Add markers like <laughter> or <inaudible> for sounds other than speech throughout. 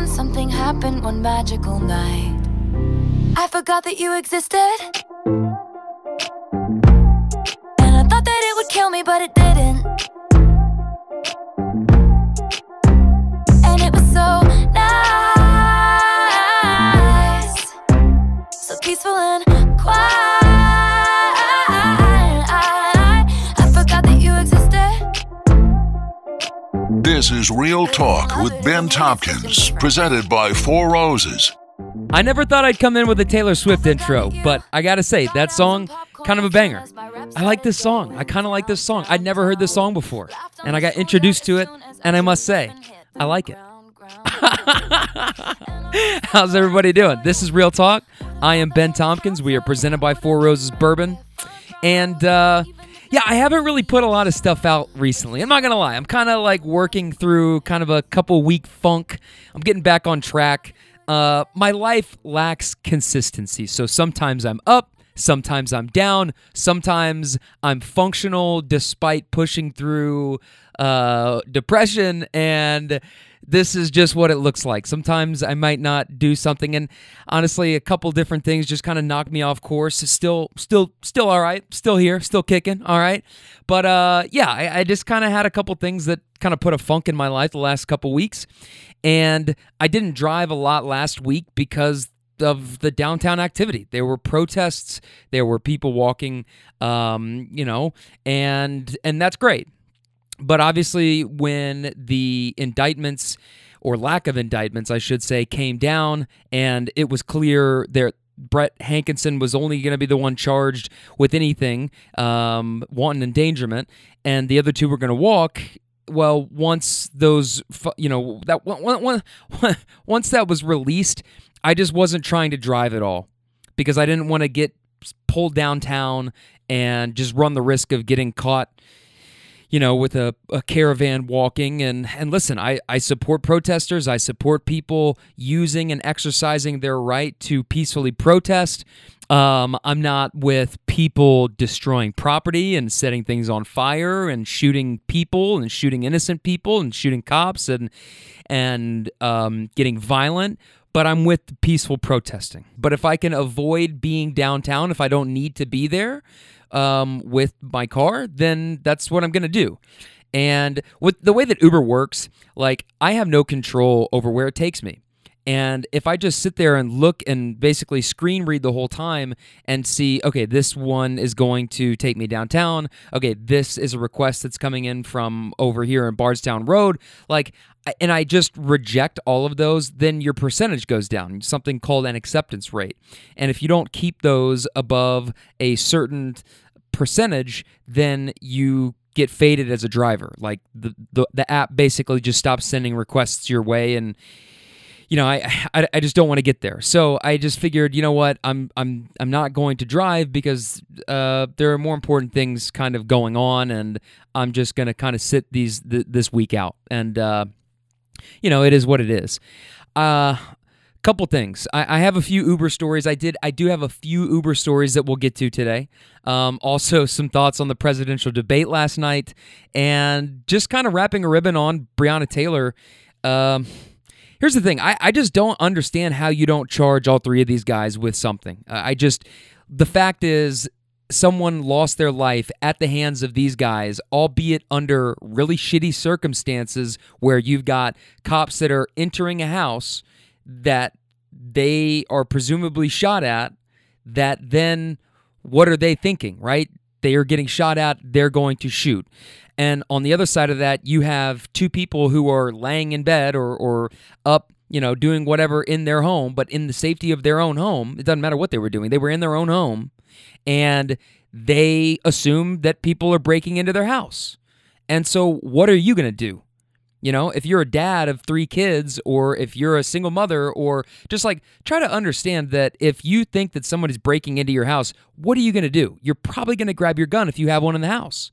then something happened one magical night. I forgot that you existed. And I thought that it would kill me, but it didn't. And it was so nice, so peaceful and This is Real Talk with Ben Tompkins, presented by Four Roses. I never thought I'd come in with a Taylor Swift intro, but I gotta say, that song, kind of a banger. I like this song. I kind of like this song. I'd never heard this song before, and I got introduced to it, and I must say, I like it. <laughs> How's everybody doing? This is Real Talk. I am Ben Tompkins. We are presented by Four Roses Bourbon. And uh, yeah, I haven't really put a lot of stuff out recently. I'm not to lie. I'm kind of like working through kind of a couple week funk. I'm getting back on track. Uh, my life lacks consistency. So sometimes I'm up, sometimes I'm down, sometimes I'm functional despite pushing through uh, depression and this is just what it looks like. Sometimes I might not do something, and honestly, a couple different things just kind of knock me off course. Still, still, still all right. Still here. Still kicking. All right. But uh, yeah, I, I just kind of had a couple things that kind of put a funk in my life the last couple weeks, and I didn't drive a lot last week because of the downtown activity. There were protests, there were people walking, um, you know, and and that's great. But obviously, when the indictments or lack of indictments, I should say, came down, and it was clear there. Brett Hankison was only going to be the one charged with anything, um, wanton endangerment, and the other two were going to walk. Well, once those, you know, that <laughs> once that was released, I just wasn't trying to drive at all because I didn't want to get pulled downtown and just run the risk of getting caught you know, with a, a caravan walking. And, and listen, I, I support protesters. I support people using and exercising their right to peacefully protest. Um, I'm not with people destroying property and setting things on fire and shooting people and shooting innocent people and shooting cops and and um, getting violent. But I'm with peaceful protesting. But if I can avoid being downtown, if I don't need to be there, um, with my car, then that's what I'm going to do. And with the way that Uber works, like I have no control over where it takes me. And if I just sit there and look and basically screen read the whole time and see, okay, this one is going to take me downtown. Okay, this is a request that's coming in from over here in Bardstown Road. Like, and I just reject all of those, then your percentage goes down, something called an acceptance rate. And if you don't keep those above a certain percentage, then you get faded as a driver. Like the, the, the app basically just stops sending requests your way and you know, I, <sighs> I, I just don't want to get there. So I just figured, you know what, I'm I'm I'm not going to drive because uh, there are more important things kind of going on, and I'm just gonna kind of sit these th- this week out. And uh, you know, it is what it is. Uh, couple things. I, I, have a few Uber stories. I did. I do have a few Uber stories that we'll get to today. Um, also, <laughs> some thoughts on the presidential debate last night, and just kind of wrapping a ribbon on Breonna Taylor. Um, here's the thing. I, I just don't understand how you don't charge all three of these guys with something. I just the fact is someone lost their life at the hands of these guys, albeit under really shitty circumstances where you've got cops that are entering a house that they are presumably shot at, that then what are they thinking, right? They are getting shot at, they're going to shoot. And on the other side of that, you have two people who are laying in bed or, or up, you know, doing whatever in their home, but in the safety of their own home. It doesn't matter what they were doing, they were in their own home and they assume that people are breaking into their house. And so, what are you going to do? You know, if you're a dad of three kids, or if you're a single mother, or just like try to understand that if you think that somebody's breaking into your house, what are you going to do? You're probably going to grab your gun if you have one in the house.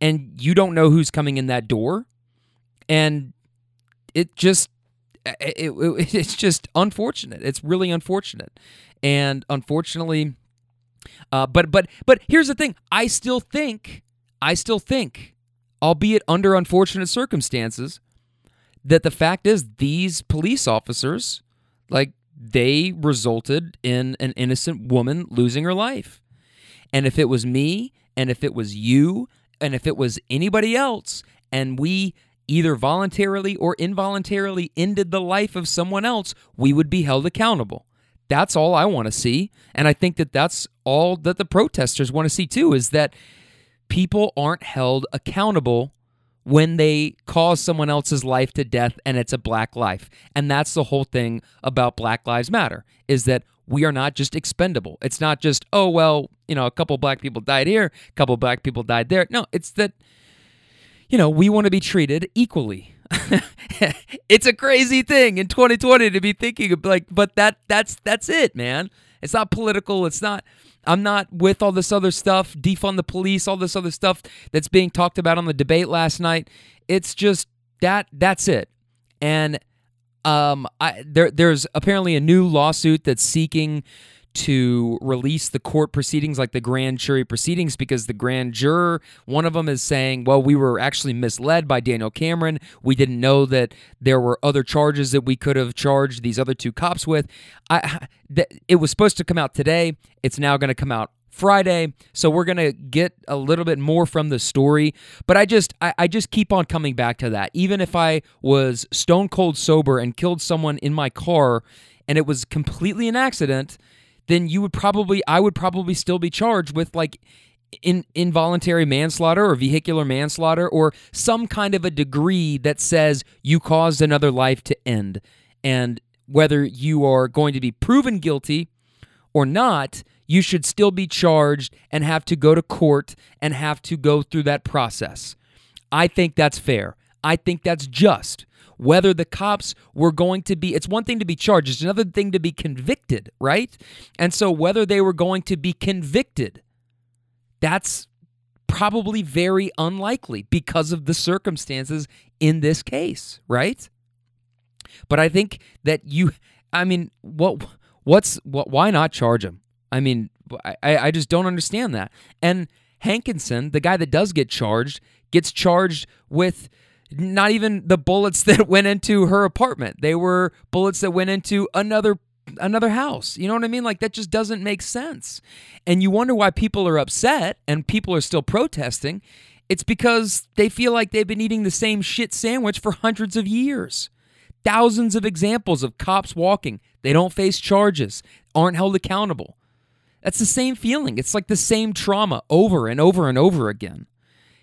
And you don't know who's coming in that door. And it just, it, it, <laughs> it's just unfortunate. It's really unfortunate. And unfortunately, uh, but but but here's the thing. I still think, I still think, albeit under unfortunate circumstances, that the fact is these police officers, like, they resulted in an innocent woman losing her life. And if it was me, and if it was you, and if it was anybody else, and we either voluntarily or involuntarily ended the life of someone else, we would be held accountable. That's all I want to see. And I think that that's all that the protesters want to see too is that people aren't held accountable when they cause someone else's life to death and it's a black life. And that's the whole thing about Black Lives Matter is that we are not just expendable. It's not just, oh, well, you know, a couple black people died here, a couple black people died there. No, it's that, you know, we want to be treated equally. <laughs> it's a crazy thing in 2020 to be thinking of like, but that that's that's it, man. It's not political. It's not I'm not with all this other stuff, defund the police, all this other stuff that's being talked about on the debate last night. It's just that that's it. And um, I, there there's apparently a new lawsuit that's seeking to release the court proceedings like the grand jury proceedings because the grand juror one of them is saying well we were actually misled by daniel cameron we didn't know that there were other charges that we could have charged these other two cops with I, it was supposed to come out today it's now going to come out Friday. So we're gonna get a little bit more from the story. But I just I, I, just keep on coming back to that. Even if I was stone cold sober and killed someone in my car and it was completely an accident, then you would probably I would probably still be charged with like in involuntary manslaughter or vehicular manslaughter or some kind of a degree that says you caused another life to end. And whether you are going to be proven guilty or not, you should still be charged and have to go to court and have to go through that process. I think that's fair. I think that's just whether the cops were going to be it's one thing to be charged it's another thing to be convicted right? And so whether they were going to be convicted that's probably very unlikely because of the circumstances in this case right? But i think that you i mean what what's what why not charge him? I mean i i just don't understand that. And hankison the guy that does get charged gets charged with not even the bullets <laughs> that went into her apartment. They were bullets that went into another another house. You know what I mean? Like that just doesn't make sense. And you wonder why people are upset and people are still protesting. It's because they feel like they've been eating the same shit sandwich for hundreds of years. Thousands of examples of cops walking, they don't face charges, aren't held accountable. That's the same feeling. It's like the same trauma over and over and over again.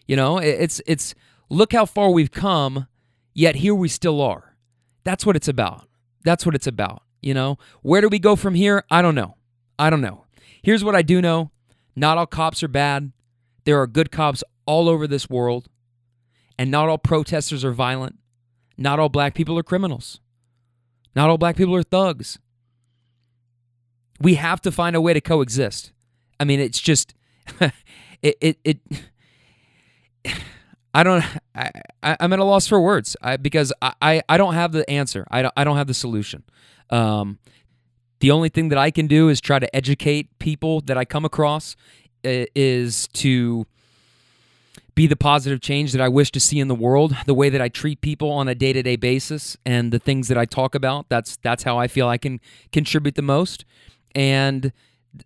You know, it's it's look how far we've come, yet here we still are. That's what it's about. That's what it's about. You know, where do we go from here? I don't know. I don't know. Here's what I do know not all cops are bad. There are good cops all over this world, and not all protesters are violent. Not all black people are criminals. Not all black people are thugs. We have to find a way to coexist. I mean, it's just <laughs> it it it I don't. <laughs> I, I'm at a loss for words I, because I, I, I don't have the answer. I don't, I don't have the solution. Um, the only thing that I can do is try to educate people that I come across is to be the positive change that I wish to see in the world, the way that I treat people on a day-to-day basis and the things that I talk about. That's that's how I feel I can contribute the most. And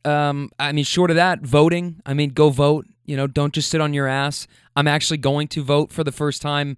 um, I mean, short of that, voting. I mean, go vote. You know, don't just sit on your ass. I'm actually going to vote for the first time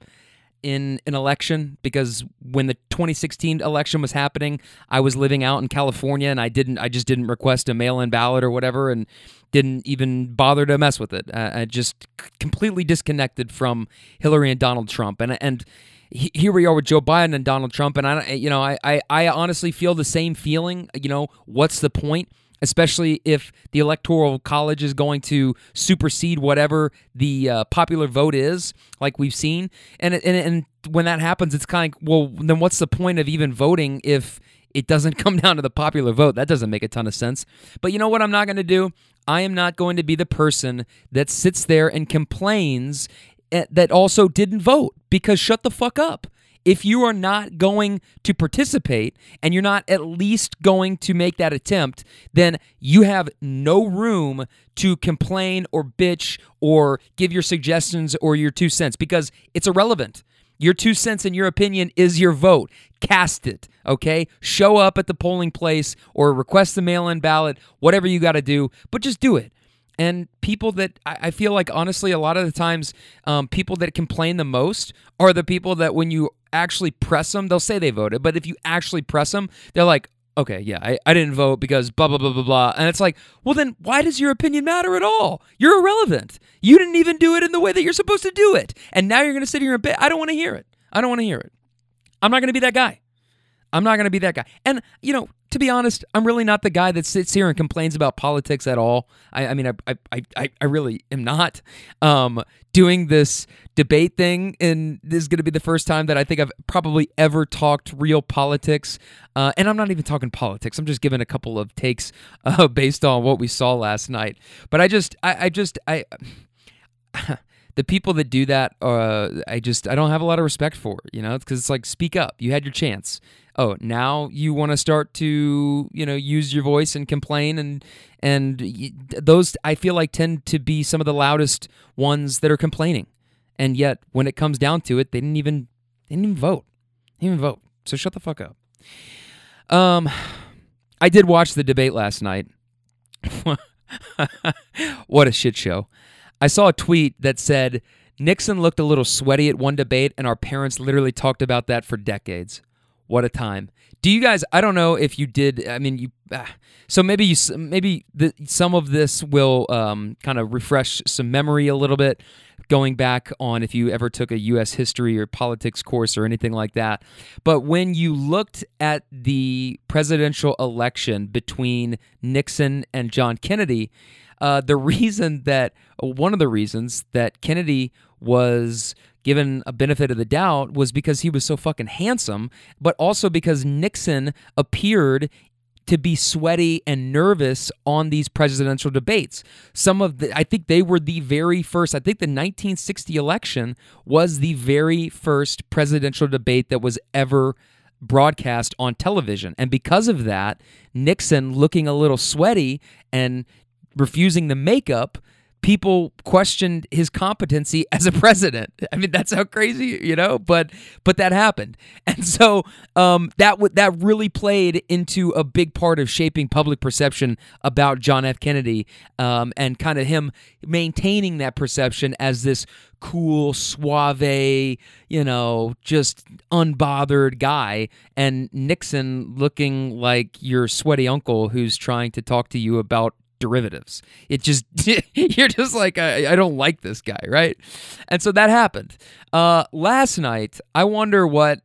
in an election because when the 2016 election was happening, I was living out in California and I didn't I just didn't request a mail-in ballot or whatever and didn't even bother to mess with it. I just completely disconnected from Hillary and Donald Trump and and here we are with Joe Biden and Donald Trump and I you know I I, I honestly feel the same feeling, you know, what's the point? Especially if the electoral college is going to supersede whatever the uh, popular vote is, like we've seen. And, and and when that happens, it's kind of well, then what's the point of even voting if it doesn't <laughs> come down to the popular vote? That doesn't make a ton of sense. But you know what? I'm not going to do. I am not going to be the person that sits there and complains eh, that also didn't vote because shut the fuck up if you are not going to participate and you're not at least going to make that attempt, then you have no room to complain or bitch or give your suggestions or your two cents because it's irrelevant. Your two cents and your opinion is your vote. Cast it, okay? Show up at the polling place or request the mail in ballot, whatever you got to do, but just do it. And people that I feel like, honestly, a lot of the times, um, people that complain the most are the people that when you actually press them, they'll say they voted, but if you actually press them, they're like, okay, yeah, I, I didn't vote because blah, blah, blah, blah, blah. And it's like, well, then why does your opinion matter at all? You're irrelevant. You didn't even do it in the way that you're supposed to do it. And now you're going to sit here and bit. I don't want to hear it. I don't want to hear it. I'm not going to be that guy. I'm not going to be that guy. And, you know, to be honest, I'm really not the guy that sits here and complains about politics at all. I, I mean, I, I, I, I really am not. Um, doing this debate thing, and this is going to be the first time that I think I've probably ever talked real politics. Uh, and I'm not even talking politics. I'm just giving a couple of takes uh, based on what we saw last night. But I just, I, I just, I. the people that do that, uh, I just I don't have a lot of respect for. You know, because it's like speak up. You had your chance. Oh, now you want to start to you know use your voice and complain and and those I feel like tend to be some of the loudest ones that are complaining. And yet, when it comes down to it, they didn't even they didn't even vote. They didn't even vote. So shut the fuck up. Um, I did watch the debate last night. <laughs> what a shit show. I saw a tweet that said Nixon looked a little sweaty at one debate, and our parents literally talked about that for decades. What a time! Do you guys? I don't know if you did. I mean, you. Ah, so maybe you. Maybe the, some of this will um, kind of refresh some memory a little bit, going back on if you ever took a U.S. history or politics course or anything like that. But when you looked at the presidential election between Nixon and John Kennedy, uh, the <laughs> reason that one of the reasons that Kennedy was given a benefit of the doubt was because he was so fucking handsome, but also because Nixon appeared to be sweaty and nervous on these presidential debates. Some of the, I think they were the very first, I think the 1960 election was the very first presidential debate that was ever broadcast on television. And because of that, Nixon looking a little sweaty and refusing the makeup, people questioned his competency <laughs> as a president. I mean, that's how crazy, you know. But but that happened, and so um, that w- that really played into a big part of shaping public perception about John F. Kennedy, um, and kind of him maintaining that perception as this cool, suave, you know, just unbothered guy, and Nixon looking like your sweaty uncle who's trying to talk to you about derivatives. It just <laughs> you're just like I, I don't like this guy, right? And so that happened. Uh, last night, I wonder what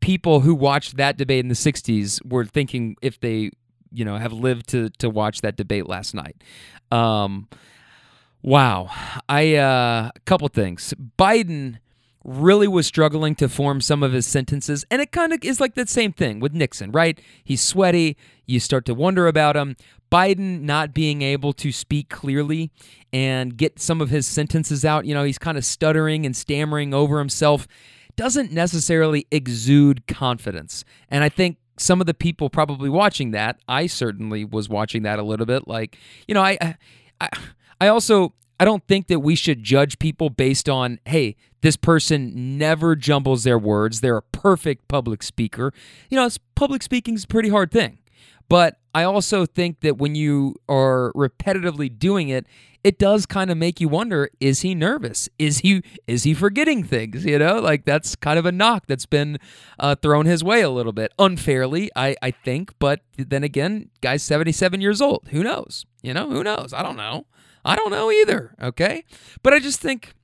people who watched that debate in the '60s were thinking if they, you know, have lived to to watch that debate last night. Um, wow, I uh, a couple things. Biden really was struggling to form some of his sentences. And it kind of is like that same thing with Nixon, right? He's sweaty. You start to wonder about him. Biden not being able to speak clearly and get some of his sentences out. You know, he's kind of stuttering and stammering over himself. Doesn't necessarily exude confidence. And I think some of the people probably watching that, I certainly was watching that a little bit. Like, you know, I, I, I also I don't think that we should judge people based on, hey, this person never jumbles their words. They're a perfect public speaker. You know, public speaking is a pretty hard thing. But I also think that when you are repetitively doing it, it does kind of make you wonder is he nervous? Is he is he forgetting things? You know like that's kind of a knock that's been uh, thrown his way a little bit. Unfairly I, I think but then again guy's 77 years old. Who knows? You know who knows? I don't know i don't know either okay? But i just think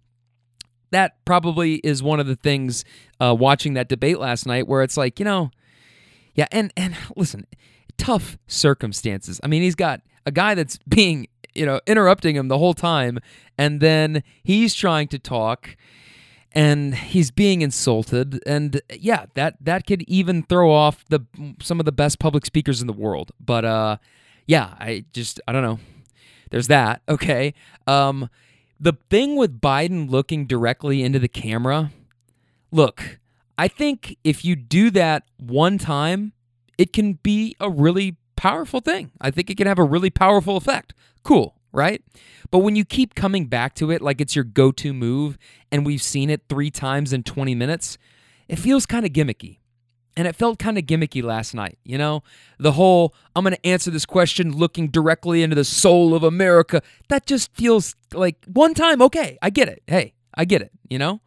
that probably is one of the things uh, watching that debate last night where it's like you know yeah and and listen tough circumstances. I mean he's got a guy that's <laughs> being you know interrupting him the whole time and then he's trying to talk and he's being insulted and yeah that that could even throw off the some of the best public speakers in the world. But uh yeah i just i don't know there's that okay um the thing with biden looking directly into the camera look i think if you do that one time it can be a really powerful thing i think it can have a really powerful effect cool right? But when you keep coming back to it like it's your go to move and we've seen it three times in 20 minutes, it feels kind of gimmicky. And it felt kind of gimmicky last night, you know? The whole, I'm going to answer this question looking directly into the soul of America. That just feels like one time, okay, I get it. Hey, I get it, you know?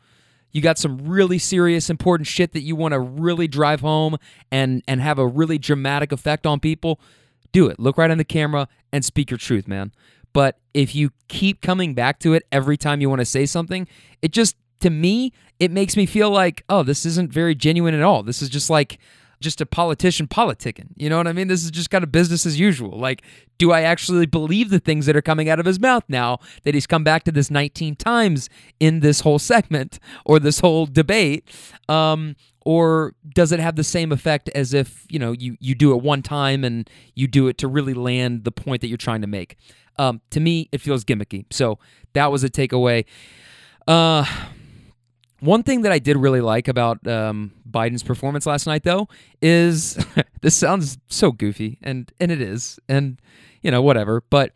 You got some really serious, important shit that you want to really drive home and, and have a really dramatic effect on people. Do it. Look right in the camera and speak your truth, man. But if you keep coming back to it every time you want to say something, it just to me, it makes me feel like, oh, this isn't very genuine at all. This is just like just a politician politicking. You know what I mean? This is just kind of business as usual. Like, do I actually believe the things that are coming out of his mouth now that he's come back to this 19 times in this whole segment <laughs> or this whole debate? Um, or does it have the same effect as if you know you you do it one time and you do it to really land the point that you're trying to make? Um, to me, it feels gimmicky. So that was a takeaway. Uh, one thing that I did really like about um, Biden's performance last night, though, is <laughs> this sounds so goofy, and and it is, and you know whatever, but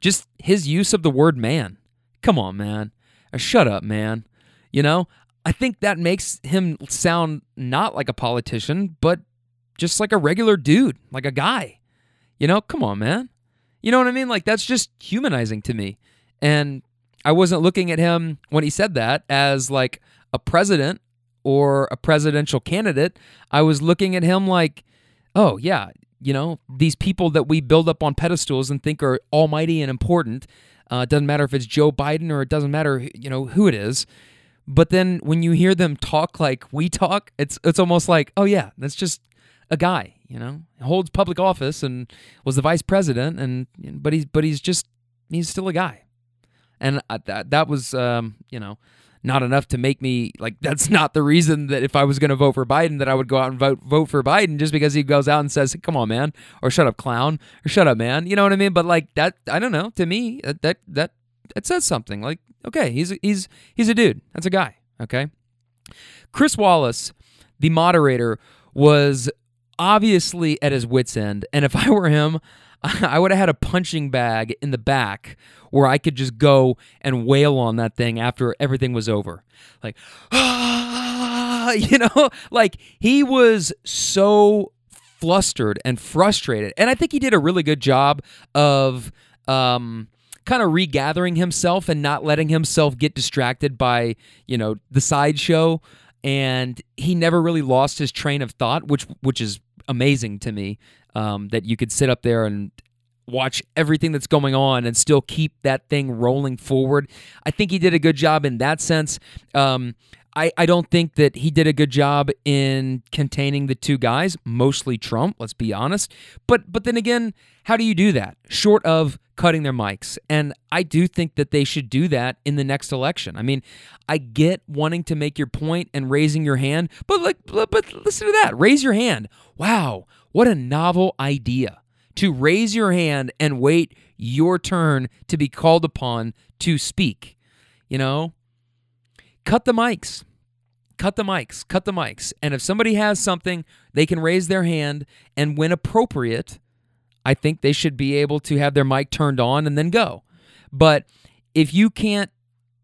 just his use of the word "man." Come on, man. Uh, shut up, man. You know, I think that makes him sound not like a politician, but just like a regular dude, like a guy. You know, come on, man. You know what I mean? Like that's just humanizing to me. And I wasn't looking at him when he said that as like a president or a presidential candidate, I was looking at him like, oh, yeah, you know, these people that we build up on pedestals and think are almighty and important. Uh, doesn't matter if it's Joe Biden or it doesn't matter, you know, who it is. But then when you hear them talk like we talk, it's it's almost like, oh yeah, that's just a guy, you know, holds public office and was the vice president, and but he's but he's just he's still a guy, and that that was um, you know not enough to make me like <laughs> that's not the reason that if I was going to vote for Biden that I would go out and vote vote for Biden just because he goes out and says come on man or shut up clown or shut up man you know what I mean? But like that I don't know to me that that that, that says something. Like okay he's he's he's a dude. That's a guy okay? Chris Wallace the moderator was obviously at his wits end and if <laughs> I were him <laughs> I would have had a punching bag in the back where I could just go and wail on that thing after everything was over. Like, ah, <laughs> you know, like he was so flustered and frustrated. And I think he did a really good job of um, kind of regathering himself and not letting himself get distracted by, you know, the sideshow. And he never really lost his train of thought, which which is amazing to me. Um, that you could sit up there and watch everything that's going on and still keep that thing rolling forward. I think he did a good job in that sense. Um, I, I don't think that he did a good job in containing the two guys, mostly Trump, let's be honest. But but then again, how do you do that? Short of cutting their mics. And I do think that they should do that in the next election. I mean, I get wanting to make your point and raising your hand, but like but listen to that. Raise your hand. Wow, what a novel idea to raise your hand and wait your turn to be called upon to speak. You know, cut the mics. Cut the mics, cut the mics. And if somebody has something, they can raise their hand. And when appropriate, I think they should be able to have their mic turned on and then go. But if you can't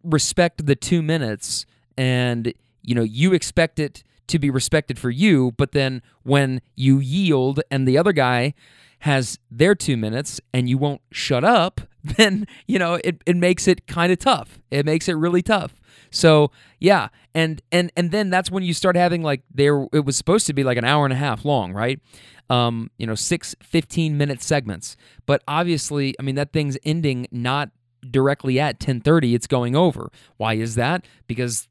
respect the two minutes and you know you expect it to be respected for you, but then when you yield and the other guy has their two minutes and you won't shut up, <laughs> then, you know, it, it makes it kind of tough. It makes it really tough. So yeah, and and and then that's when you start having like there it was supposed to be like an hour and a half long, right? Um, you know, six 15 minute segments. But obviously, I mean that thing's ending not directly at 10:30, it's going over. Why is that? Because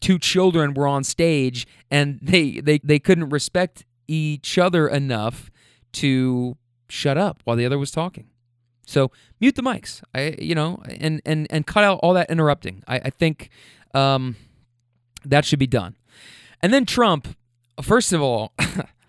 two children were on stage and they they they couldn't respect each other enough to shut up while the other was talking. So mute the mics. I you know and and and cut out all that interrupting. I, I think um, that should be done. And then Trump, first of all,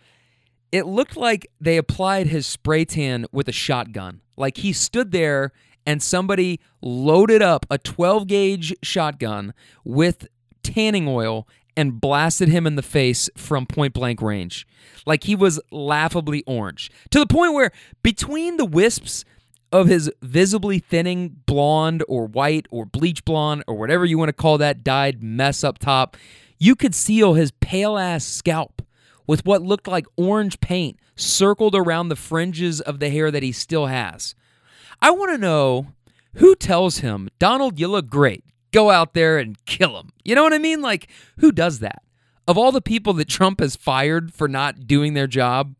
<laughs> it looked like they applied his spray tan with a shotgun. Like he stood there and somebody loaded up a 12 gauge shotgun with tanning oil and blasted him in the face from point blank range. Like he was laughably orange to the point where between the wisps of his visibly thinning blonde or white or bleach blonde or whatever you want to call that dyed mess up top, you could seal his pale ass scalp with what looked like orange paint circled around the fringes of the hair that he still has. I want to know who tells him, Donald, you look great. Go out there and kill him. You know what I mean? Like, who does that? Of all the people that Trump has fired for not doing their job,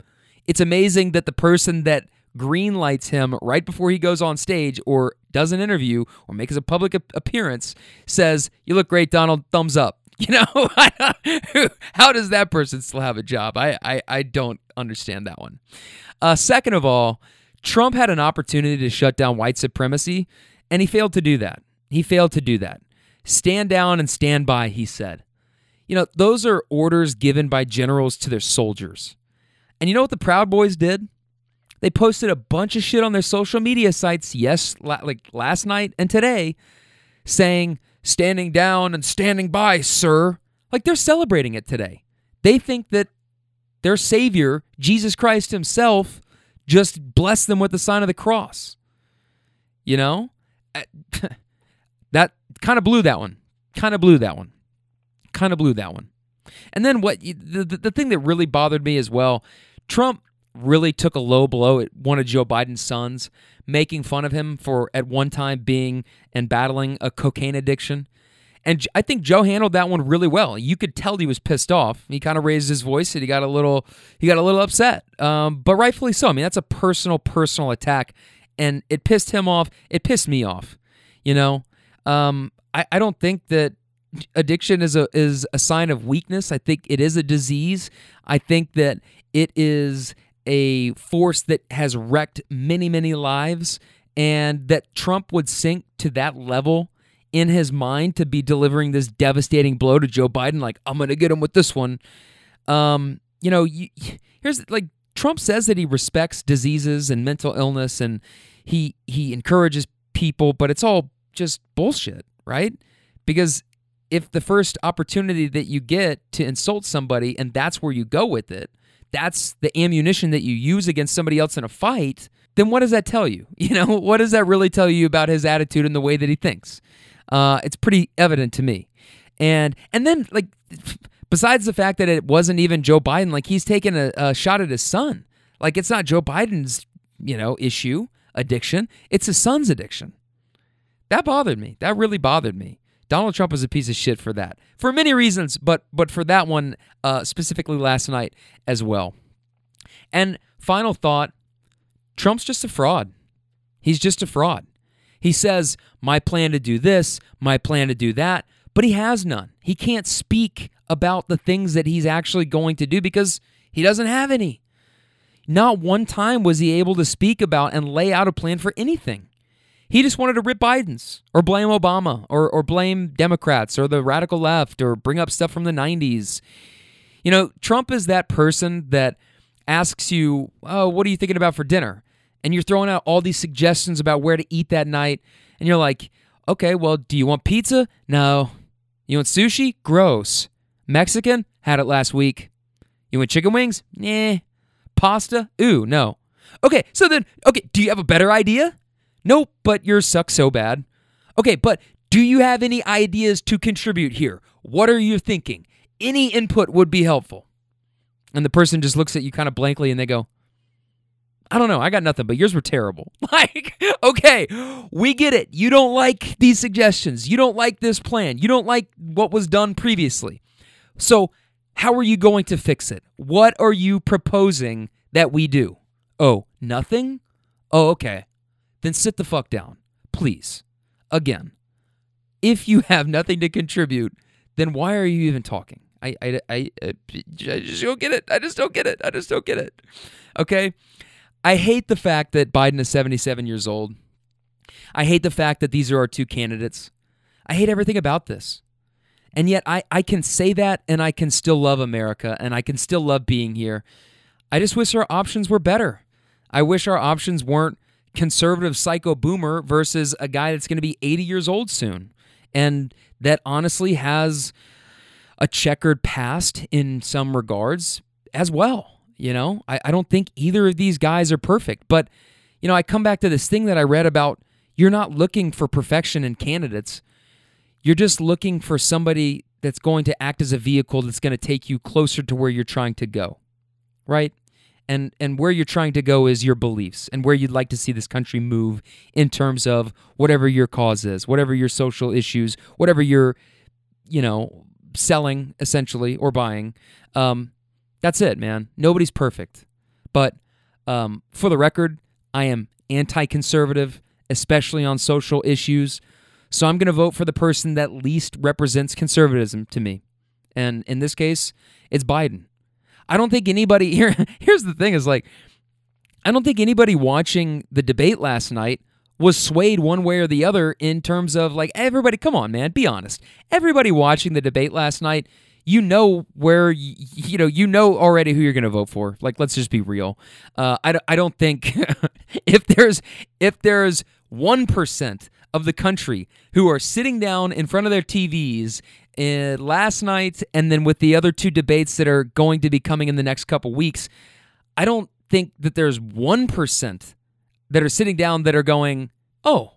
it's amazing that the person that greenlights him right before he goes on stage or does an interview or makes a public appearance says, You look great, Donald, thumbs up. <laughs> You know, <laughs> how does that person still have a job? I, I, I don't understand that one. Uh, second of all, Trump had an opportunity to shut down white supremacy, and he failed to do that. He failed to do that. Stand down and stand by, he said. You know, those are orders given by generals to their soldiers. And you know what the Proud Boys did? They posted a bunch of shit on their social media sites, yes, like last night and today, saying, standing down and standing by, sir. Like they're celebrating it today. They think that their Savior, Jesus Christ Himself, just blessed them with the sign of the cross. You know? Uh, <laughs> that kind of blew that one. Kind of blew that one. Kind of blew that one. And then what the, the, the thing that really bothered me as well, Trump really took a low blow at one of Joe Biden's sons, making fun of him for at one time being and battling a cocaine addiction. And I think Joe handled that one really well. You could tell he was pissed off. He kind of raised his voice and he got a little he got a little upset. Um, but rightfully so. I mean, that's a personal personal attack, and it pissed him off. It pissed me off. You know, um, I, I don't think that addiction is a is a sign of weakness. I think it is a disease. I think that it is a force that has wrecked many, many lives, and that Trump would sink to that level in his mind to be delivering this devastating blow to Joe Biden, like, I'm going to get him with this one. Um, you know, you, here's like Trump says that he respects diseases and mental illness and he he encourages people, but it's all just bullshit, right? Because if the first opportunity that you get to insult somebody and that's where you go with it, that's the ammunition that you use against somebody else in a fight, then what does that tell you? <laughs> You know, what does that really tell you about his attitude and the way that he thinks? Uh, it's pretty evident to me. And and then like <laughs> besides the fact that it wasn't even Joe Biden, like he's taking a, a shot at his son. Like it's not Joe Biden's, you know, issue, addiction. It's his son's addiction. That bothered me. That really bothered me. Donald Trump was a piece of shit for that, for many reasons, but but for that one uh, specifically last night as well. And final thought: Trump's just a fraud. He's just a fraud. He says, "My plan to do this, my plan to do that," but he has none. He can't speak about the things that he's actually going to do because he doesn't have any. Not one time was he able to speak about and lay out a plan for anything. He just wanted to rip Biden's or blame Obama or, or blame Democrats or the radical left or bring up stuff from the 90s. You know, Trump is that person that asks you, Oh, what are you thinking about for dinner? And you're throwing out all these suggestions about where to eat that night. And you're like, Okay, well, do you want pizza? No. You want sushi? Gross. Mexican? Had it last week. You want chicken wings? Nah. Pasta? Ooh, no. Okay, so then, okay, do you have a better idea? Nope, but yours sucks so bad. Okay, but do you have any ideas to contribute here? What are you thinking? Any input would be helpful. And the person just looks at you kind of blankly and they go, I don't know. I got nothing, but yours were terrible. <laughs> Like, okay, we get it. You don't like these suggestions. You don't like this plan. You don't like what was done previously. So, how are you going to fix it? What are you proposing that we do? Oh, nothing? Oh, okay then sit the fuck down. Please. Again, if you have nothing to contribute, then why are you even talking? I, I, I, uh, I just don't get it. I just don't get it. I just don't get it. Okay? I hate the fact that Biden is 77 years old. I hate the fact that these are our two candidates. I hate everything about this. And yet I, I can say that and I can still love America and I can still love being here. I just wish our options were better. I wish our options weren't conservative psycho boomer versus a guy that's going to be 80 years old soon and that honestly has a checkered past in some regards as well. You know, I, I don't think either of these guys are perfect, but you know, I come back to this thing that I read about you're not looking for perfection in candidates. You're just looking for somebody that's going to act as a vehicle that's going to take you closer to where you're trying to go. Right? And and where you're trying to go is your beliefs and where you'd like to see this country move in terms of whatever your cause is, whatever your social issues, whatever you're, you know, selling essentially or buying. Um, that's it, man. Nobody's perfect. But um, for the record, I am anti conservative, especially on social issues. So I'm going to vote for the person that least represents conservatism to me. And in this case, it's Biden. I don't think anybody <laughs> here here's the thing is like I don't think anybody watching the debate last night was swayed one way or the other in terms of like everybody come on man, be honest. Everybody watching the debate last night you know where you, you know you know already who you're going to vote for. Like let's just be real. Uh, I I don't think <laughs> if there's if there's one percent of the country who are sitting down in front of their TVs uh, last night and then with the other two debates that are going to be coming in the next couple weeks, I don't think that there's one percent that are sitting down that are going, oh,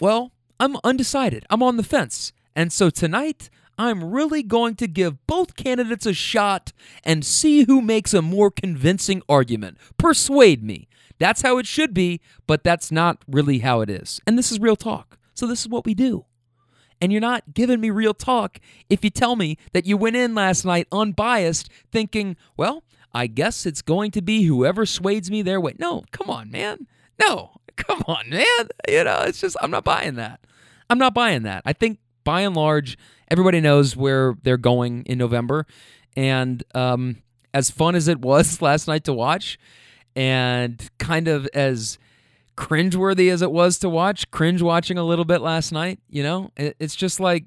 well, I'm undecided. I'm on the fence. And so tonight, I'm really going to give both candidates a shot and see who makes a more convincing argument. Persuade me. That's how it should be, but that's not really how it is. And this is real talk. So this is what we do. And you're not giving me real talk if you tell me that you went in last night unbiased thinking, well, I guess it's going to be whoever swayed me their way. No, come on, man. No, <laughs> come on, man. You know, it's just, I'm not buying that. I'm not buying that. I think by and large, everybody knows where they're going in November. And um, as fun as it was <laughs> last night to watch, and kind of as cringeworthy as it was to watch, cringe watching a little bit last night, you know, it's just like,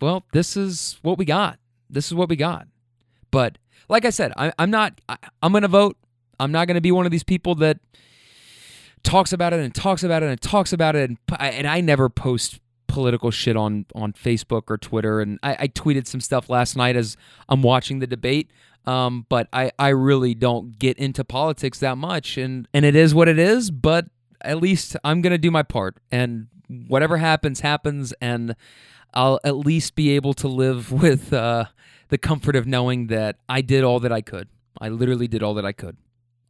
well, this is what we got. This is what we got. But like I said, I, am not, I, I'm going to vote. I'm not going to be one of these people that talks about it and talks about it and talks about it. And, and I never post political shit on on Facebook or Twitter, and I, I tweeted some stuff last night as I'm watching the debate. Um, but I, I really don't get into politics that much, and and it is what it is. But at least I'm gonna do my part, and whatever happens, happens, and I'll at least be able to live <laughs> with uh, the comfort of knowing that I did all that I could. I literally did all that I could.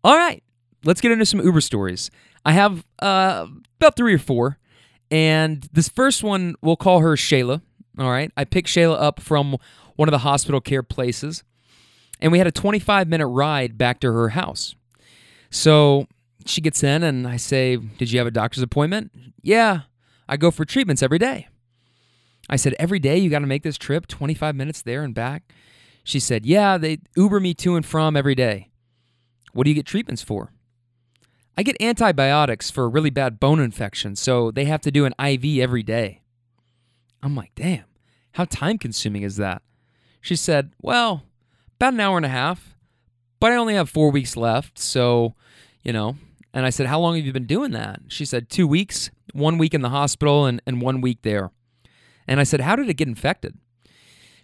All right, let's get into some Uber stories. I have uh, about three or four. And this first one, we'll call her Shayla. All right. I picked Shayla up from one of the hospital care places, and we had a 25 minute ride back to her house. So she gets in, and I say, Did you have a doctor's appointment? Yeah. I go for treatments every day. I said, Every day you got to make this trip, 25 minutes there and back? She said, Yeah, they Uber me to and from every day. What do you get treatments for? I get antibiotics for a really bad bone infection, so they have to do an IV every day. I'm like, damn, how time consuming is that? She said, well, about an hour and a half, but I only have four weeks left, so, you know. And I said, how long have you been doing that? She said, two weeks, one week in the hospital and, and one week there. And I said, how did it get infected?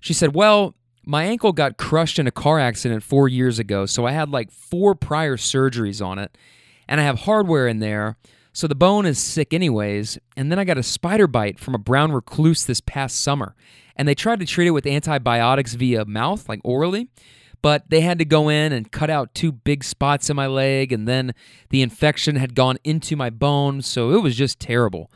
She said, well, my ankle got crushed in a car accident four years ago, so I had like four prior surgeries on it and I have hardware in there. So the bone is sick, anyways. And then I got a spider bite from a brown recluse this past summer. And they tried to treat it with antibiotics via mouth, like orally. But they had to go in and cut out two big spots in my leg. And then the infection had gone into my bone. So it was just terrible.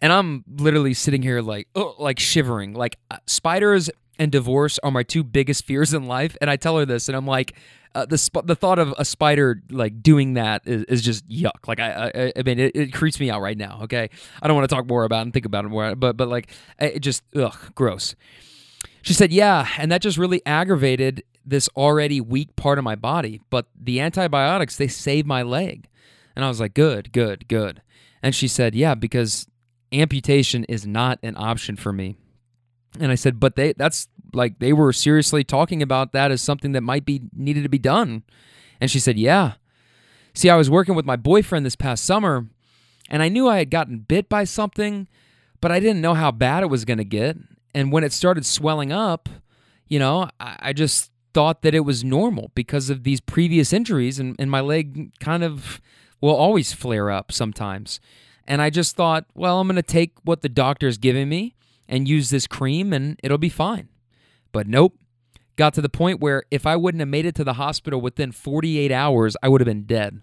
And I'm literally sitting here like, oh, like shivering. Like uh, spiders and divorce are my two biggest fears in life. And I tell her this, and I'm like, uh, the sp- the thought of a spider like doing that is, is just yuck. Like I I, I mean it, it, creeps me out right now. Okay, I don't want to talk more about it and think about it more, but but like it just ugh gross. She said, yeah, and that just really aggravated this already weak part of my body. But the antibiotics they saved my leg, and I was like, good, good, good. And she said, yeah, because amputation is not an option for me. And I said, but they that's like they were seriously talking about that as something that might be needed to be done. And she said, Yeah. See, I was working with my boyfriend this past summer, and I knew I had gotten bit by something, but I didn't know how bad it was going to get. And when it started swelling up, you know, I, just thought that it was normal because of these previous injuries, and, and my leg kind of will always flare up sometimes. And I just thought, well, I'm going to take what the doctor's giving me and use this cream and it'll be fine. But nope. Got to the point where if I wouldn't have made it to the hospital within 48 hours, I would have been dead.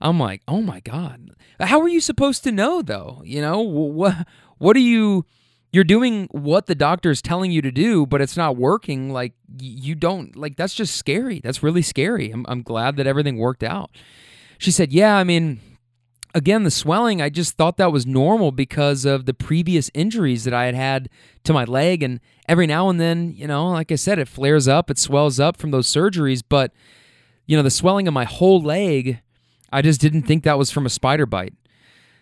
I'm like, oh my God. How are you supposed to know though? You know, what, what are you, you're doing what the doctor is telling you to do, but it's not working. Like you don't, like, that's just scary. That's really scary. I'm, I'm glad that everything worked out. She said, yeah, I mean, again, the swelling, I just thought that was normal because of the previous injuries that I had had to my leg. And every now and then, you know, like I said, it flares up, it swells up from those surgeries. But, you know, the swelling of my whole leg, I just didn't think that was from a spider bite.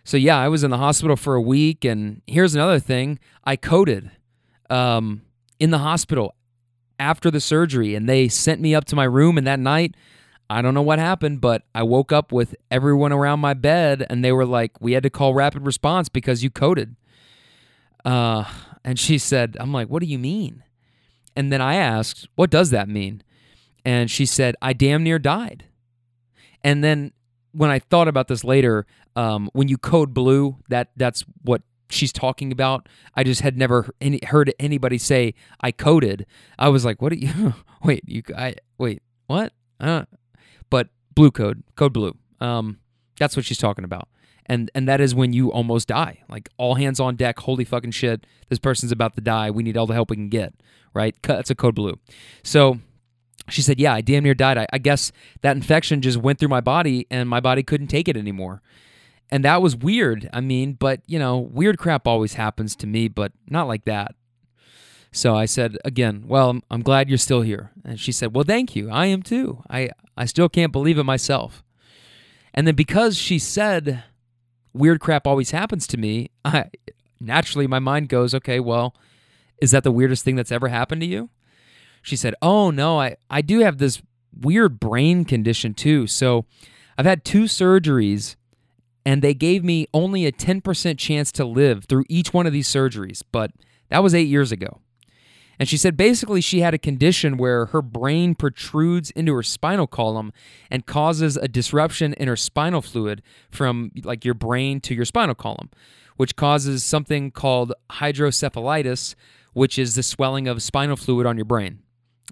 So, yeah, I was in the hospital for a week. And here's another thing I coded um, in the hospital after the surgery, and they sent me up to my room. And that night, I don't know what happened, but I woke up with everyone around my bed and they were like, we had to call rapid response because you coded. Uh, and she said, I'm like, what do you mean? And then I asked, what does that mean? And she said, I damn near died. And then when I thought about this later, um, when you code blue, that that's what she's talking about. I just had never any, heard anybody say I coded. I was like, what do you? <laughs> wait, you? I wait, what? Uh, blue code, code blue. Um, that's what she's talking about. And and that is when you almost die. Like all hands on deck, holy fucking shit, this person's about to die. We need all the help we can get, right? That's a code blue. So she said, Yeah, I damn near died. I, I guess that infection just went through my body and my body couldn't take it anymore. And that was weird. I mean, but you know, weird crap always happens to me, but not like that. So I said again, "Well, I'm glad you're still here." And she said, "Well, thank you. I am too. I I still can't believe it myself." And then because she said weird crap always happens to me, <laughs> I naturally my mind goes, "Okay, well, is that the weirdest thing that's ever happened to you?" She said, "Oh, no, I I do have this weird brain condition too. So, I've had two surgeries and they gave me only a 10% chance to live through each one of these surgeries, but that was 8 years ago." And she said basically she had a condition where her brain protrudes into her spinal column and causes a disruption in her spinal fluid from like your brain to your spinal column, which causes something called hydrocephalitis, which is the swelling of spinal fluid on your brain.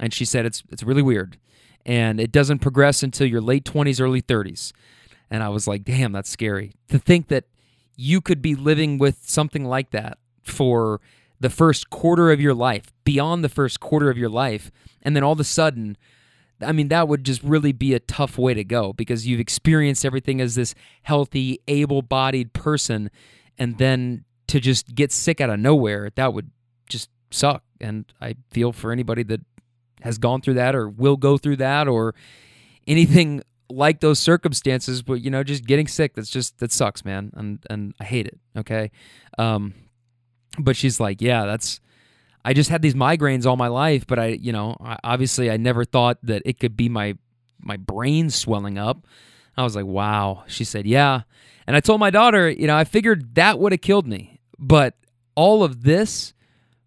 And she said it's it's really weird. And it doesn't progress until your late 20s, early 30s. And I was like, damn, that's scary. To think that you could be living with something like that for the first quarter of your life, beyond the first quarter of your life, and then all of a sudden, I mean, that would just really be a tough way to go because you've experienced everything as this healthy, able bodied person, and then to just get sick out of nowhere, that would just suck. And I feel for anybody that has gone through that or will go through that or anything like those circumstances but you know just getting sick that's just that sucks man and and i hate it okay um but she's like, yeah, that's. I just had these migraines all my life, but I, you know, I, obviously I never thought that it could be my my brain swelling up. I was like, wow. She said, yeah. And I told my daughter, you know, I figured that would have killed me, but all of this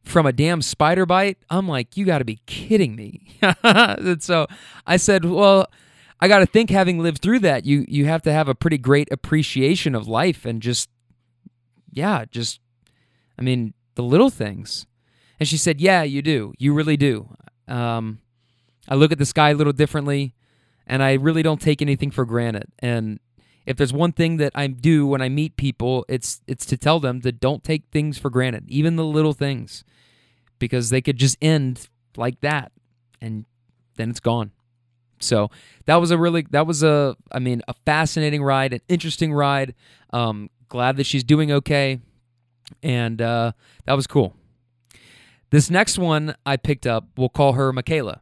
from a damn spider bite, I'm like, you got to be kidding me. <laughs> and so I said, well, I got to think having lived through that, you you have to have a pretty great appreciation of life and just yeah, just I mean, the little things. And she said, Yeah, you do. You really do. Um, I look at the sky a little differently, and I really don't take anything for granted. And if there's one thing that I do when I meet people, it's it's to tell them that don't take things for granted, even the little things, because they could just end like that, and then it's gone. So that was a really that was a I mean a fascinating ride, an interesting ride. Um, glad that she's doing okay and uh, that was cool. This next one I picked up, we'll call her Michaela.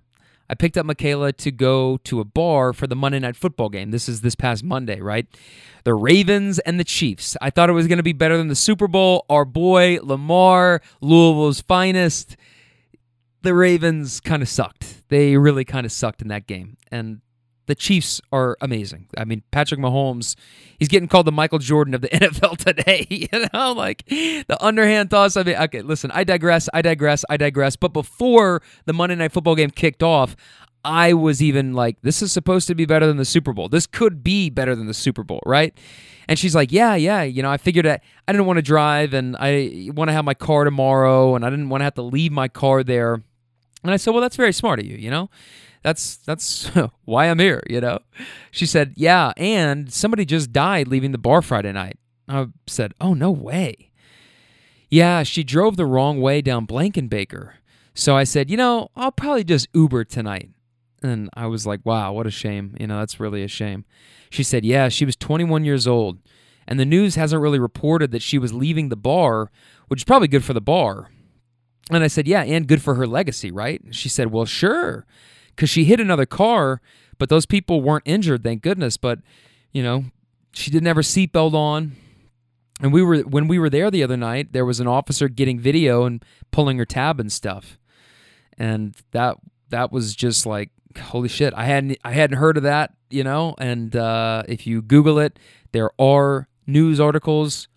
I picked up Michaela to go to a bar for the Monday Night Football game. This is this past Monday, right? The Ravens and the Chiefs. I thought it was going to be better than the Super Bowl. Our boy Lamar, Louisville's finest. The Ravens kind of sucked. They really kind of sucked in that game. And the Chiefs are amazing. I mean, Patrick Mahomes, he's getting called the Michael Jordan of the <laughs> NFL today. <laughs> You know, like the underhand toss. I mean, okay, listen, I digress. I digress. I digress. But before the Monday Night Football game kicked off, I was even like, this is supposed to be better than the Super Bowl. This could be better than the Super Bowl, right? And she's like, yeah, yeah. You know, I figured I, I didn't want to drive and I want to have my car tomorrow and I didn't want to have to leave my car there. And I said, well, that's very smart of you, you know? That's that's <laughs> why I'm here, you know. She said, "Yeah, and somebody just died leaving the bar Friday night." I said, "Oh, no way." Yeah, she drove the wrong way down Blankenbaker. So I said, "You know, I'll probably just Uber tonight." And I was like, "Wow, what a shame. You know, that's really a shame." She said, "Yeah, she was 21 years old, and the news hasn't really reported that she was leaving the bar, which is probably good for the bar." And I said, "Yeah, and good for her legacy, right?" She said, "Well, sure." Because she hit another car, but those people weren't injured, thank goodness. But you know, she didn't have her seatbelt on. And we were when we were there the other night, there was an officer getting video and pulling her tab and stuff. And that that was just like holy shit. I hadn't I hadn't heard of that, you know, and uh, if you Google it, there are news articles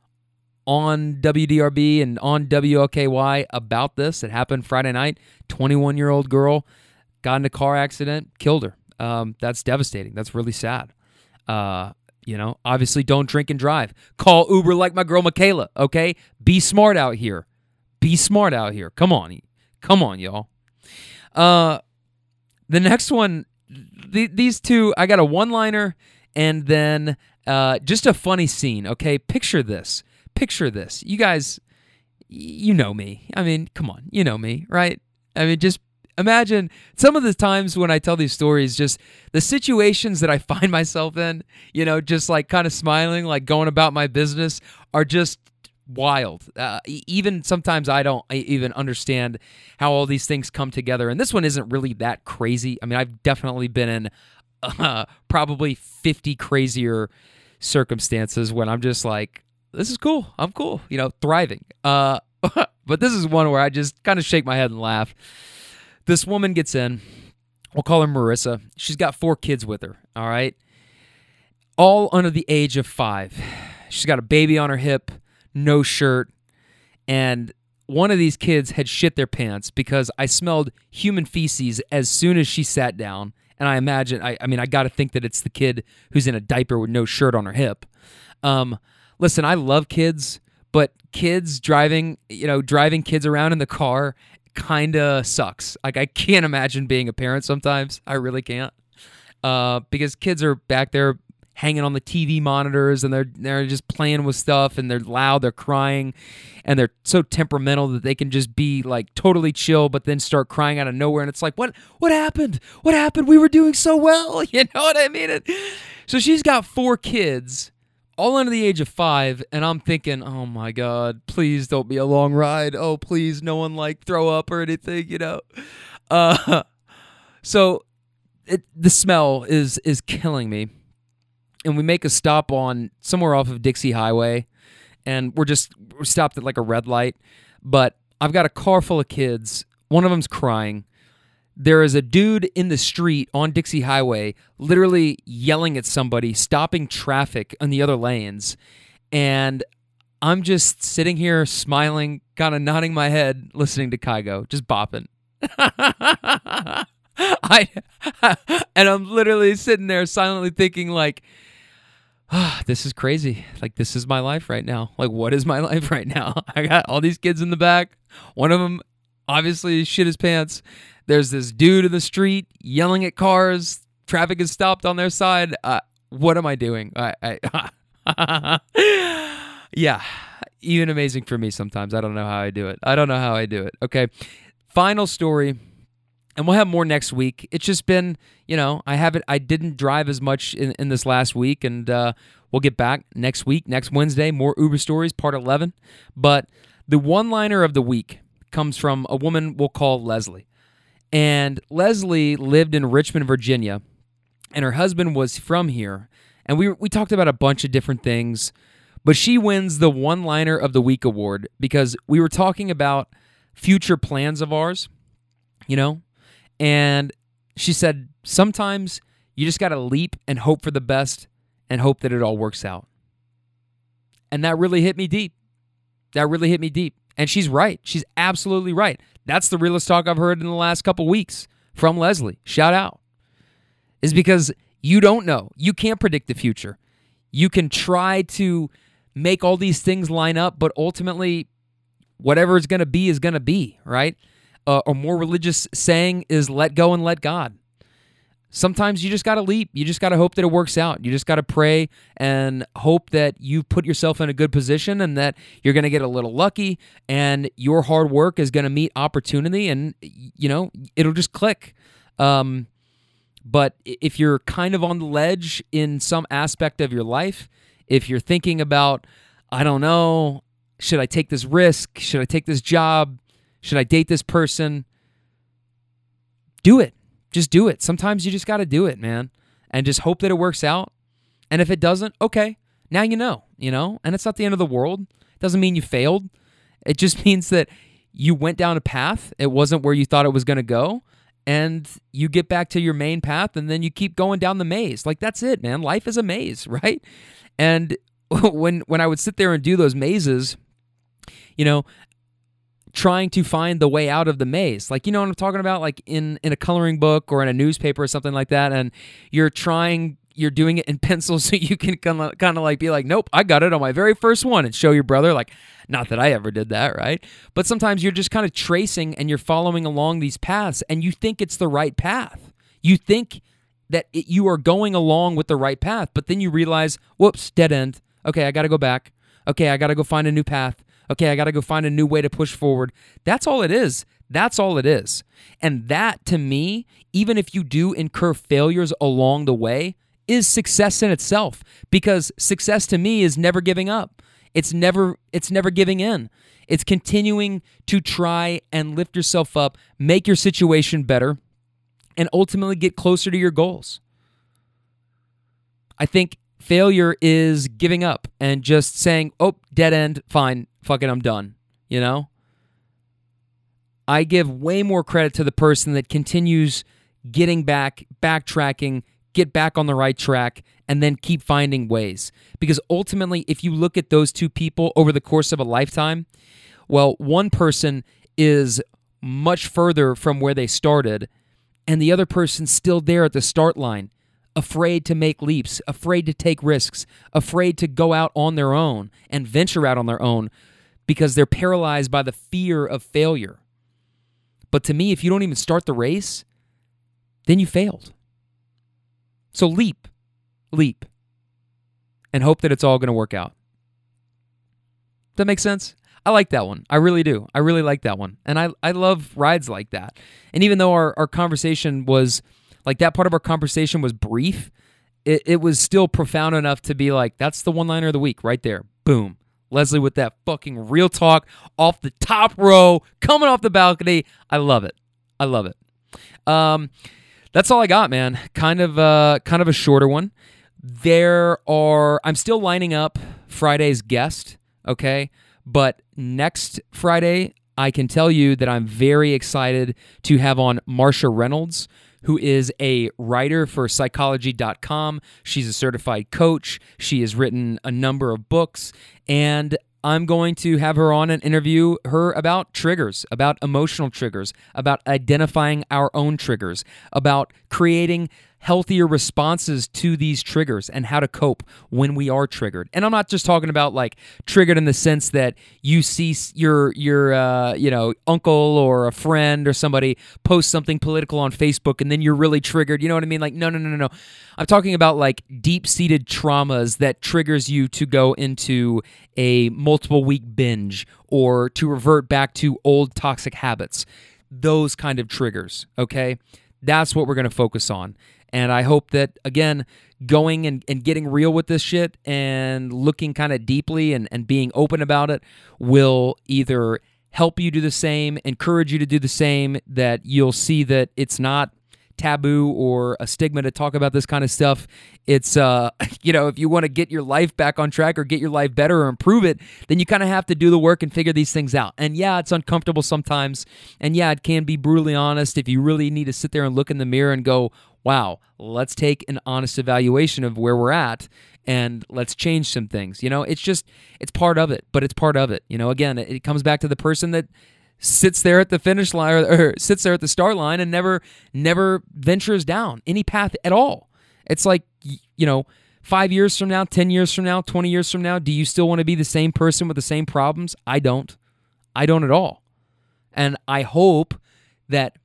on WDRB and on WLKY about this. It happened Friday night. 21 year old girl got in a car accident, killed her. Um, that's devastating. That's really sad. Uh, you know, obviously don't drink and drive. Call Uber like my girl Michaela, okay? Be smart out here. Be smart out here. Come on. Come on, y'all. Uh, the next one, th- these two, I got a one liner and then uh, just a funny scene, okay? Picture this. Picture this. You guys, you know me. I mean, come on. You know me, right? I mean, just imagine some of the times when I tell these stories, just the situations that I find <laughs> myself in, you know, just like kind of smiling, like going about my business, are just wild. Uh, even sometimes I don't even understand how all these things come together. And this one isn't really that crazy. I mean, I've definitely been in uh, <laughs> probably 50 crazier circumstances when I'm just like, this is cool. I'm cool, you know, thriving. Uh, <laughs> but this is one where I just kind of shake my head and laugh. This woman gets in. We'll call her Marissa. She's got four kids with her, all right? All under the age of five. She's got a baby on her hip, no shirt, and one of these kids had shit their pants because I smelled human feces as soon as she sat down. And I imagine, I, I mean, I got to think that it's the kid who's in a diaper with no shirt on her hip. Um, listen, I love kids, but kids driving, you know, driving kids around in the car kind of sucks. Like I can't imagine being a parent sometimes. I really can't. Uh, because kids are back there hanging on the TV monitors and they're they're just playing with stuff and they're loud, they're crying, and they're so temperamental that they can just be like totally chill, but then start crying out of nowhere. And it's like, what what happened? What happened? We were doing so well. <laughs> You know what I mean? So she's got four kids all under the age of five, and I'm thinking, oh my god, please don't be a long ride. Oh, please, no one like throw up or anything, you know. Uh, <laughs> so it, the smell is is killing me, and we make a stop on somewhere off of Dixie Highway, and we're just we're stopped at like a red light, but I've got a car full of kids. One of them's crying there is a dude in the street on Dixie Highway literally yelling at somebody, stopping traffic on the other lanes. And I'm just sitting here smiling, kind of nodding my head, listening to Kygo, just bopping. <laughs> I <laughs> and I'm literally sitting there silently thinking like oh, this is crazy. Like this is my life right now. Like what is my <laughs> life right now? I got all these kids in the back. One of them obviously shit his pants there's this dude in the street yelling at cars. Traffic is stopped on their side. Uh, what am I doing? I, I <laughs> yeah, even amazing for me sometimes. I don't know how I do it. I don't know how I do it. Okay, final story, and we'll have more next week. It's just been, you know, I haven't, I didn't drive as much in, in this last week, and uh, we'll get back next week, next Wednesday, more Uber stories, part eleven. But the one-liner of the week comes from a woman we'll call Leslie. And Leslie lived in Richmond, Virginia, and her husband was from here. And we, we talked about a bunch of different things, but she wins the one liner of the week award because we were talking about future plans of ours, you know? And she said, sometimes you just got to leap and hope for the best and hope that it all works out. And that really hit me deep. That really hit me deep. And she's right. She's absolutely right. That's the realest talk I've heard in the last couple weeks from Leslie, shout out, is because you don't know. You can't predict the future. You can try to make all these things line up, but ultimately, whatever is going to be is going to be, right? Uh, a more religious saying is let go and let God. Sometimes you just got to leap. You just got to hope that it works out. You just got to pray and hope that you put yourself in a good position and that you're going to get a little lucky and your hard work is going to meet opportunity and, you know, it'll just click. Um, but if you're kind of on the ledge in some aspect of your life, if you're thinking about, I don't know, should I take this risk? Should I take this job? Should I date this person? Do it just do it. Sometimes you just got to do it, man, and just hope that it works out. And if it doesn't, okay, now you know, you know, and it's not the end of the world. It doesn't mean you failed. It just <laughs> means that you went down a path. It wasn't where you thought it was going to go. And you get back to your main path and then you keep going down the maze. Like that's it, man. Life is a maze, <laughs> right? And <laughs> when when I would sit there and do those mazes, you know, trying to find the way out of the maze. Like, you know what I'm talking about? Like in, in a coloring book or in a newspaper or something like that. And you're trying, you're doing it in <laughs> pencil so you can kind of, like be like, nope, I got it on my very first one and show your brother. Like, not that I ever did that, right? But sometimes you're just kind of tracing and you're following along these paths and you think it's the right path. You think that it, you are going along with the right path, but then you realize, whoops, dead end. Okay, I got to go back. Okay, I got to go find a new path okay, I got to go find a new way to push forward. That's all it is. That's all it is. And that to me, even if you do incur failures along the way, is success in itself because success to me is never giving up. It's never it's never giving in. It's continuing to try and lift yourself up, make your situation better, and ultimately get closer to your goals. I think failure is giving up and just saying, "Oh, dead end, fine fuck it, I'm done. You know? I give way more credit to the person that continues getting back, backtracking, get back on the right track, and then keep finding ways. Because ultimately, if you look at those two people over the course of a lifetime, well, one person is much further from where they started, and the other person's still there at the start line, afraid to make leaps, afraid to take risks, afraid to go out on their own and venture out on their own because they're paralyzed by the fear of failure. But to me, if you don't even start the race, then you failed. So leap, leap, and hope that it's all going to work out. That make sense? I like that one. I really do. I really like that one. And I, I love rides like that. And even though our, our conversation was like that part of our conversation was brief, it, it was still profound enough to be like, that's the one liner of the week right there. Boom. Leslie with that fucking real talk off the top row, coming off the balcony. I love it. I love it. Um, that's all I got, man. Kind of, uh, kind of a shorter one. There are. I'm still lining up Friday's guest. Okay, but next Friday, I can tell you that I'm very excited to have on Marcia Reynolds who is a writer for psychology.com. She's a certified coach. She has written a number of books. And I'm going to have her on and interview her about triggers, about emotional triggers, about identifying our own triggers, about creating healthier responses to these triggers and how to cope when we are triggered. And I'm not just talking about like triggered in the sense that you see your your uh, you know uncle or a friend or somebody post something political on Facebook and then you're really triggered. You know what I mean? Like no no no no no. I'm talking about like deep-seated traumas that triggers you to go into a multiple week binge or to revert back to old toxic habits. Those kind of triggers, okay? That's what we're going to focus on. And I hope that, again, going and, and getting real with this shit and looking kind of deeply and, and being open about it will either help you do the same, encourage you to do the same, that you'll see that it's not taboo or a stigma to talk about this kind of stuff. It's uh <laughs> you know, if you want to get your life back on track or get your life better or improve it, then you kind of have to do the work and figure these things out. And yeah, it's uncomfortable sometimes. And yeah, it can be brutally honest if you really need to sit there and look in the mirror and go, "Wow, let's take an honest evaluation of where we're at." and let's change some things. You know, it's just it's part of it, but it's part of it. You know, again, it comes back to the person that sits there at the finish line or, or sits there at the start line and never never ventures down any path at all. It's like you know, 5 years from now, 10 years from now, 20 years from now, do you still want to be the same person with the same problems? I don't. I don't at all. And I hope that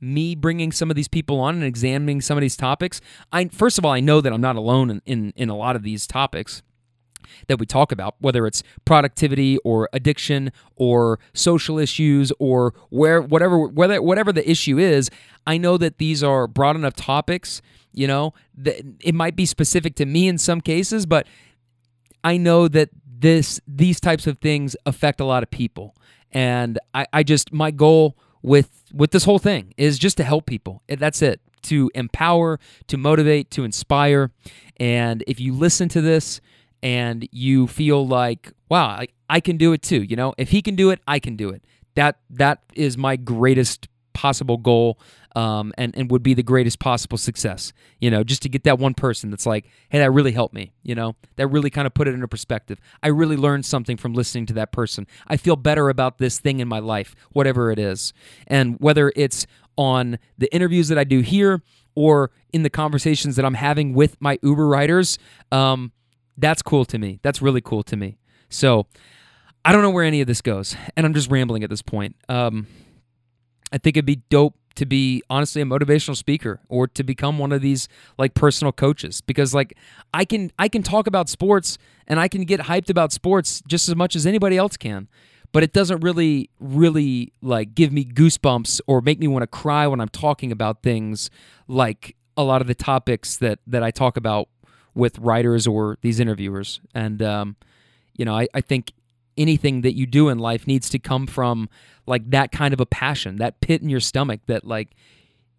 me bringing some of these people on and examining some of these topics, I first of all, I know that I'm not alone in, in, in a lot of these topics that we talk about, whether it's productivity or addiction or social issues or where whatever whether whatever the issue is, I know that these are broad enough topics. You know, that it might be specific to me in some cases, but I know that this these types of things affect a lot of people, and I, I just my goal with with this whole thing is just to help people. That's it. To empower, to motivate, to inspire. And if you listen to this, and you feel like, wow, I, I can do it too. You know, if he can do it, I can do it. That that is my greatest possible goal um, and, and would be the greatest possible success. You know, just to get that one person that's like, hey, that really helped me. You know, that really kind of put it into perspective. I really learned something from listening to that person. I feel better about this thing in my life, whatever it is. And whether it's on the interviews that I do here or in the conversations that I'm having with my Uber riders, um, that's cool to me. That's really cool to me. So I don't know where any of this goes, and I'm just rambling at this point. Um, I think it'd be dope to be honestly a motivational speaker or to become one of these like personal coaches because like I can I can talk about sports and I can get hyped about sports just as much as anybody else can but it doesn't really really like give me goosebumps or make me want to cry when I'm talking about things like a lot of the topics that that I talk about with writers or these interviewers. And, um, you know, I, I think anything that you do in life needs to come from like that kind of a passion, that pit in your stomach that, like,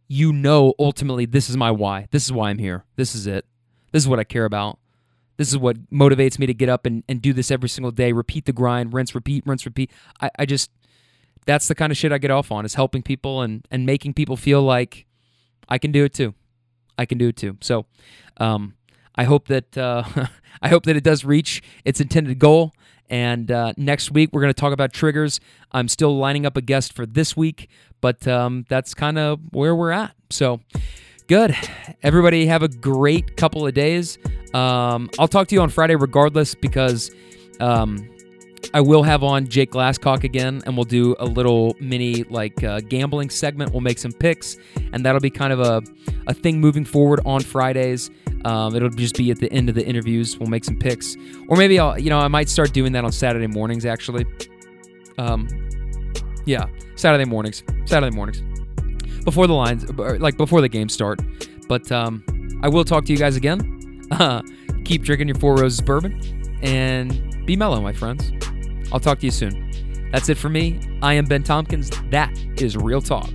you know, ultimately, this is my why. This is why I'm here. This is it. This is what I care about. This is what motivates me to get up and, and do this every single day, repeat the grind, rinse, repeat, rinse, repeat. I, I just, that's the kind of shit I get off on is helping people and, and making people feel like I can do it too. I can do it too. So, um, I hope that uh, <laughs> I hope that it does reach its intended goal. And uh, next week we're going to talk about triggers. I'm still lining up a guest for this week, but um, that's kind of where we're at. So good. Everybody have a great couple of days. Um, I'll talk to you on Friday regardless because um, I will have on Jake Glasscock again, and we'll do a little mini like uh, gambling segment. We'll make some picks, and that'll be kind of a, a thing moving forward on Fridays. Um, it'll just be at the end of the interviews. We'll make some picks, or maybe I'll, you know, I might start doing that on Saturday mornings. Actually, um, yeah, Saturday mornings, Saturday mornings, before the lines, like before the games start. But um, I will talk to you guys again. Uh, <laughs> keep drinking your Four Roses bourbon, and be mellow, my friends. I'll talk to you soon. That's it for me. I am Ben Tompkins. That is Real Talk.